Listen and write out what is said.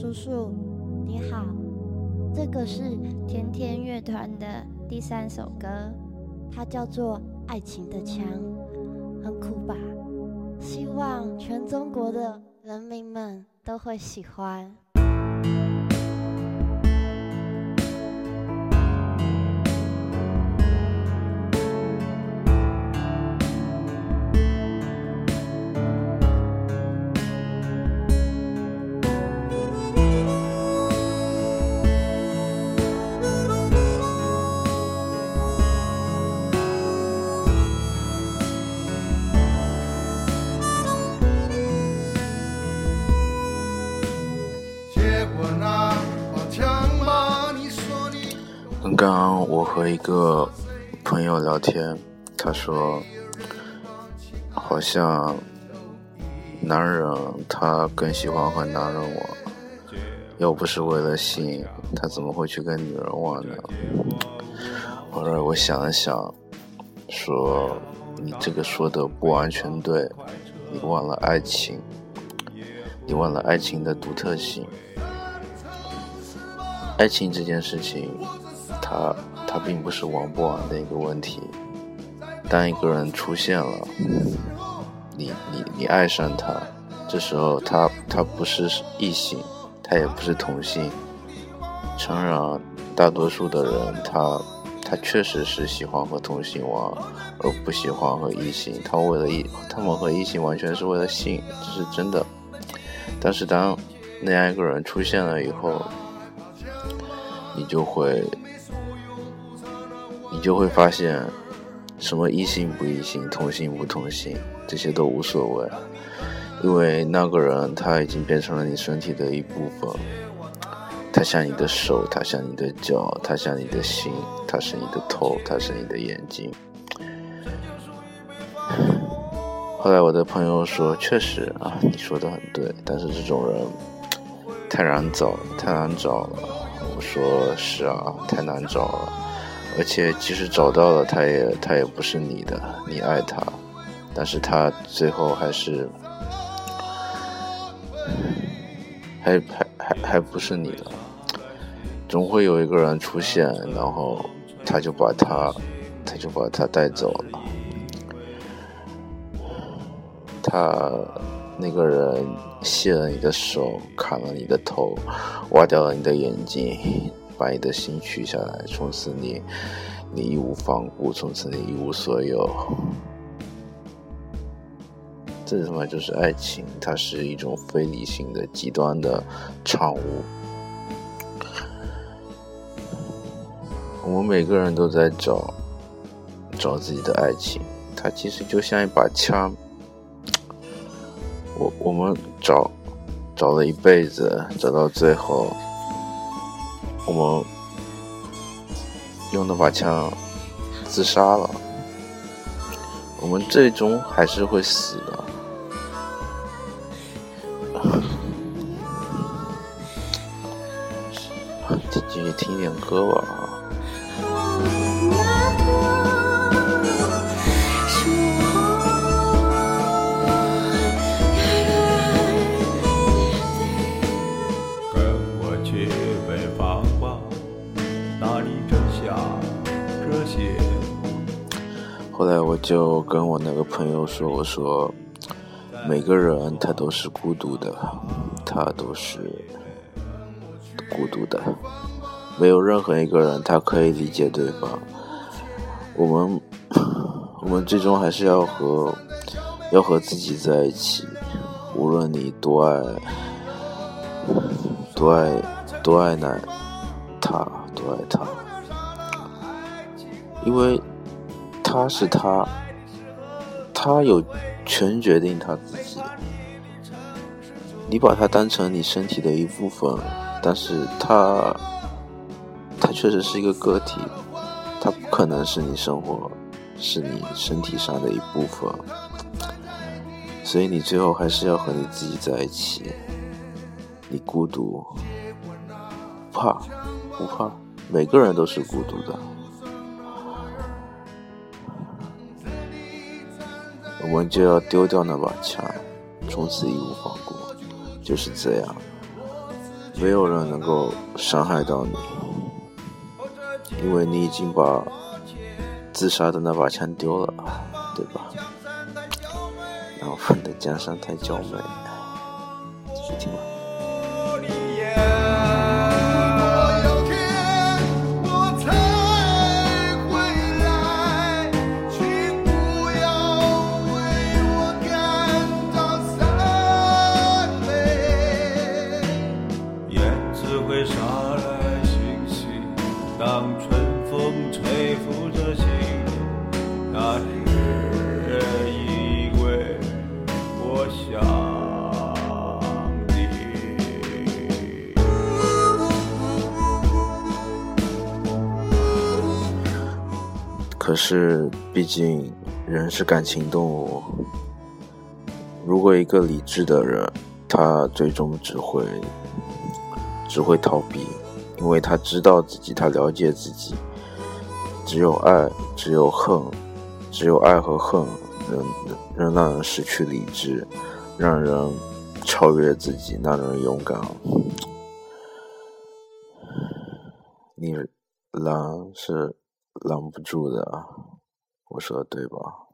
叔叔，你好。这个是甜甜乐团的第三首歌，它叫做《爱情的枪》，很酷吧？希望全中国的人民们都会喜欢。刚刚我和一个朋友聊天，他说，好像男人他更喜欢和男人玩，要不是为了性，他怎么会去跟女人玩呢？后来我想了想，说你这个说的不完全对，你忘了爱情，你忘了爱情的独特性，爱情这件事情。它它并不是玩不玩的一个问题。当一个人出现了，你你你爱上他，这时候他他不是异性，他也不是同性。诚然，大多数的人他他确实是喜欢和同性玩，而不喜欢和异性。他为了异，他们和异性完全是为了性，这是真的。但是当那样一个人出现了以后，你就会。你就会发现，什么异性不异性，同性不同性，这些都无所谓，因为那个人他已经变成了你身体的一部分，他像你的手，他像你的脚，他像你的心，他是你的头，他是你的眼睛。后来我的朋友说：“确实啊，你说的很对，但是这种人太难找了，太难找了。”我说：“是啊，太难找了。”而且，即使找到了，他也他也不是你的，你爱他，但是他最后还是，还还还还不是你的，总会有一个人出现，然后他就把他，他就把他带走了，他那个人卸了你的手，砍了你的头，挖掉了你的眼睛。把你的心取下来，从此你，你义无反顾，从此你一无所有。这他妈就是爱情，它是一种非理性的极端的产物。我们每个人都在找，找自己的爱情，它其实就像一把枪。我我们找，找了一辈子，找到最后。我们用那把枪自杀了，我们最终还是会死的。继续听点歌吧啊。后来我就跟我那个朋友说：“我说，每个人他都是孤独的，他都是孤独的，没有任何一个人他可以理解对方。我们，我们最终还是要和要和自己在一起，无论你多爱，多爱，多爱那他，多爱他。”因为他是他，他有权决定他自己。你把他当成你身体的一部分，但是他，他确实是一个个体，他不可能是你生活，是你身体上的一部分。所以你最后还是要和你自己在一起。你孤独，不怕，不怕，每个人都是孤独的。我们就要丢掉那把枪，从此义无反顾，就是这样。没有人能够伤害到你，因为你已经把自杀的那把枪丢了，对吧？然后分的江山太娇美，继续听吧。可是，毕竟人是感情动物。如果一个理智的人，他最终只会只会逃避，因为他知道自己，他了解自己。只有爱，只有恨，只有爱和恨，能能让人失去理智，让人超越自己，让人勇敢。你狼是。拦不住的，我说的对吧？